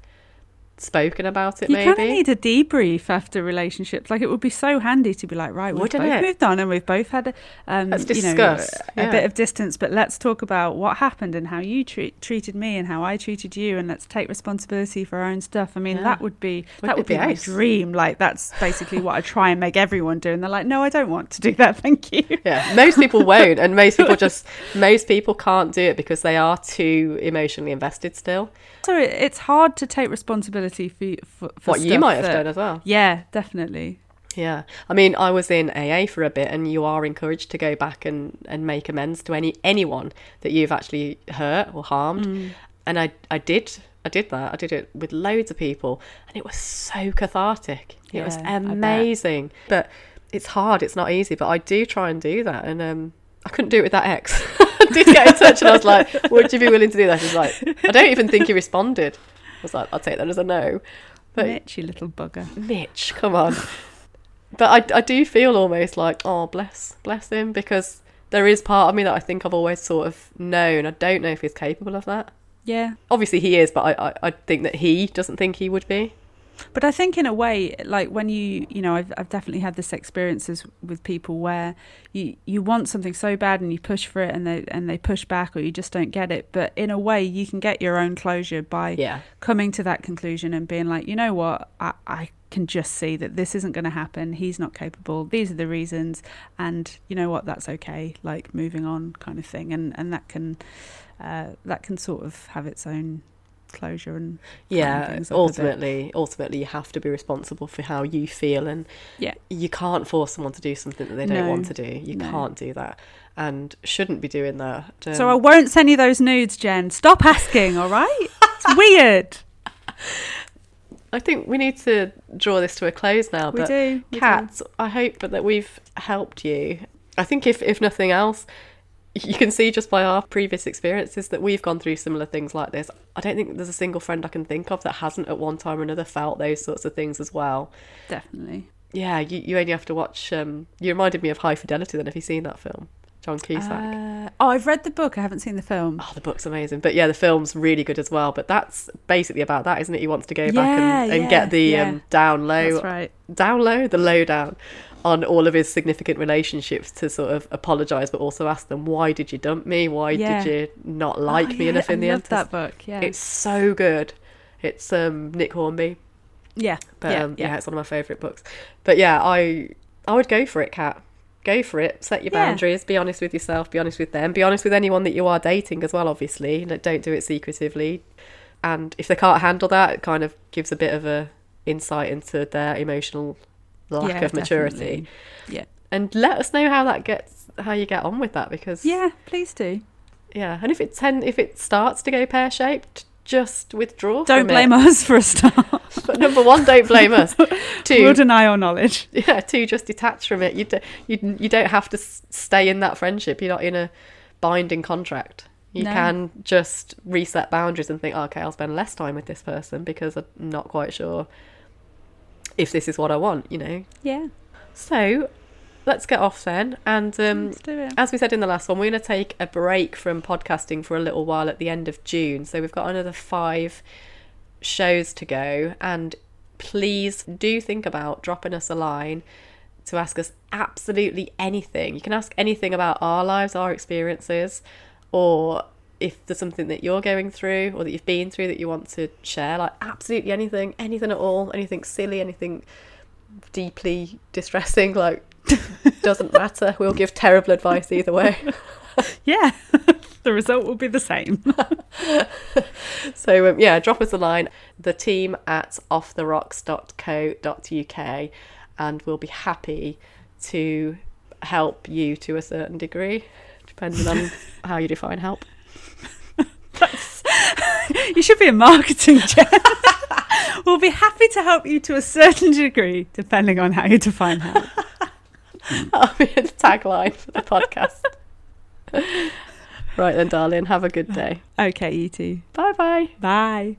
spoken about it you kind of need a debrief after relationships. Like it would be so handy to be like, right, we've Wouldn't both it? moved on and we've both had, a, um, Let's you know, discuss, a, yeah. bit of distance, but let's talk about what happened and how you treat, treated me and how I treated you, and let's take responsibility for our own stuff. I mean, Yeah. that would be Wouldn't that would be be my dream. Like that's basically what I try and make everyone do, and they're like, no, I don't want to do that. (laughs) Thank you. yeah most people won't and most people (laughs) just most people can't do it because they are too emotionally invested still So it's hard to take responsibility for for, for what you might have that- done as well Yeah, definitely. Yeah, I mean, I was in AA for a bit, and you are encouraged to go back and, and make amends to any anyone that you've actually hurt or harmed. Mm. And I I did I did that. I did it with loads of people, and it was so cathartic. It was Yeah, amazing. But it's hard. It's not easy. But I do try and do that, and um, I couldn't do it with that ex. (laughs) I did get in touch, and I was like, "Would you be willing to do that?" She's like, "I don't even think he responded." I was like, "I'll take that as a no." But Mitch, you little bugger. Mitch, come on. but I, I do feel almost like, oh, bless, bless him, because there is part of me that I think I've always sort of known. I don't know if he's capable of that. Yeah, Obviously, he is, but I, I, I think that he doesn't think he would be. But I think in a way, like when you, you know, I've, I've definitely had this experiences with people where you, you want something so bad and you push for it and they, and they push back or you just don't get it. But in a way, you can get your own closure by Yeah. coming to that conclusion and being like, you know what, I, I can just see that this isn't going to happen. He's not capable. These are the reasons. And you know what, that's okay. Like moving on kind of thing. And, and that can, uh, that can sort of have its own closure and Yeah, things up a bit. ultimately, ultimately, you have to be responsible for how you feel, and Yeah. you can't force someone to do something that they don't No, want to do. You no. can't do that, and shouldn't be doing that. So I Um, won't send you those nudes, Jen. Stop asking, all right? It's (laughs) weird. I think we need to draw this to a close now. We but do. we do. I hope that we've helped you. I think if if nothing else, you can see just by our previous experiences that we've gone through similar things like this. I don't think there's a single friend I can think of that hasn't at one time or another felt those sorts of things as well. Definitely. yeah, you, you only have to watch. Um, you reminded me of High Fidelity. Then, have you seen that film, John Cusack? Uh, oh, I've read the book. I haven't seen the film. Oh, the book's amazing. But yeah, the film's really good as well. But that's basically about that, isn't it? He wants to go back and, and yeah, get the yeah. um, down low, That's right. down low, the lowdown on all of his significant relationships to sort of apologise, but also ask them, why did you dump me? Why Yeah. did you not like Oh, me yeah, enough in I the end? love that book. Yeah. It's so good. It's um, Nick Hornby. yeah. But yeah. um, yeah. it's one of my favourite books. But yeah, I I would go for it, Kat. Go for it. Set your boundaries. Be honest with yourself. Be honest with them. Be honest with anyone that you are dating as well. Obviously, Like, don't do it secretively. And if they can't handle that, it kind of gives a bit of a insight into their emotional lack Yeah, of maturity. definitely. Yeah. And let us know how that gets, how you get on with that, because Yeah, please do. yeah. And if it ten, if it starts to go pear shaped, just withdraw. Don't blame it. us for a start. (laughs) But number one, don't blame us. (laughs) Two, We'll deny our knowledge. (laughs) yeah Two, just detach from it you, do, you you don't have to stay in that friendship you're not in a binding contract you No. can just reset boundaries and think "Oh, okay i'll spend less time with this person because i'm not quite sure if this is what i want you know Yeah. so let's get off then and um Let's do it. as we said in the last one, we're going to take a break from podcasting for a little while at the end of June. So we've got another five shows to go. And please do think about dropping us a line to ask us absolutely anything. You can ask anything about our lives, our experiences, or if there's something that you're going through or that you've been through that you want to share. Like absolutely anything, anything at all, anything silly, anything deeply distressing. Like (laughs) doesn't matter. We'll give terrible advice either way. (laughs) Yeah. (laughs) the result will be the same. So um, yeah, drop us a line. The team at offtherocks.co.uk, and we'll be happy to help you to a certain degree, depending on how you define help. (laughs) you should be in marketing, (laughs) Jen. we'll be happy to help you to a certain degree, depending on how you define help. (laughs) That'll be the tagline for the podcast. right then, darling. Have a good day. Okay, you too. Bye bye. Bye.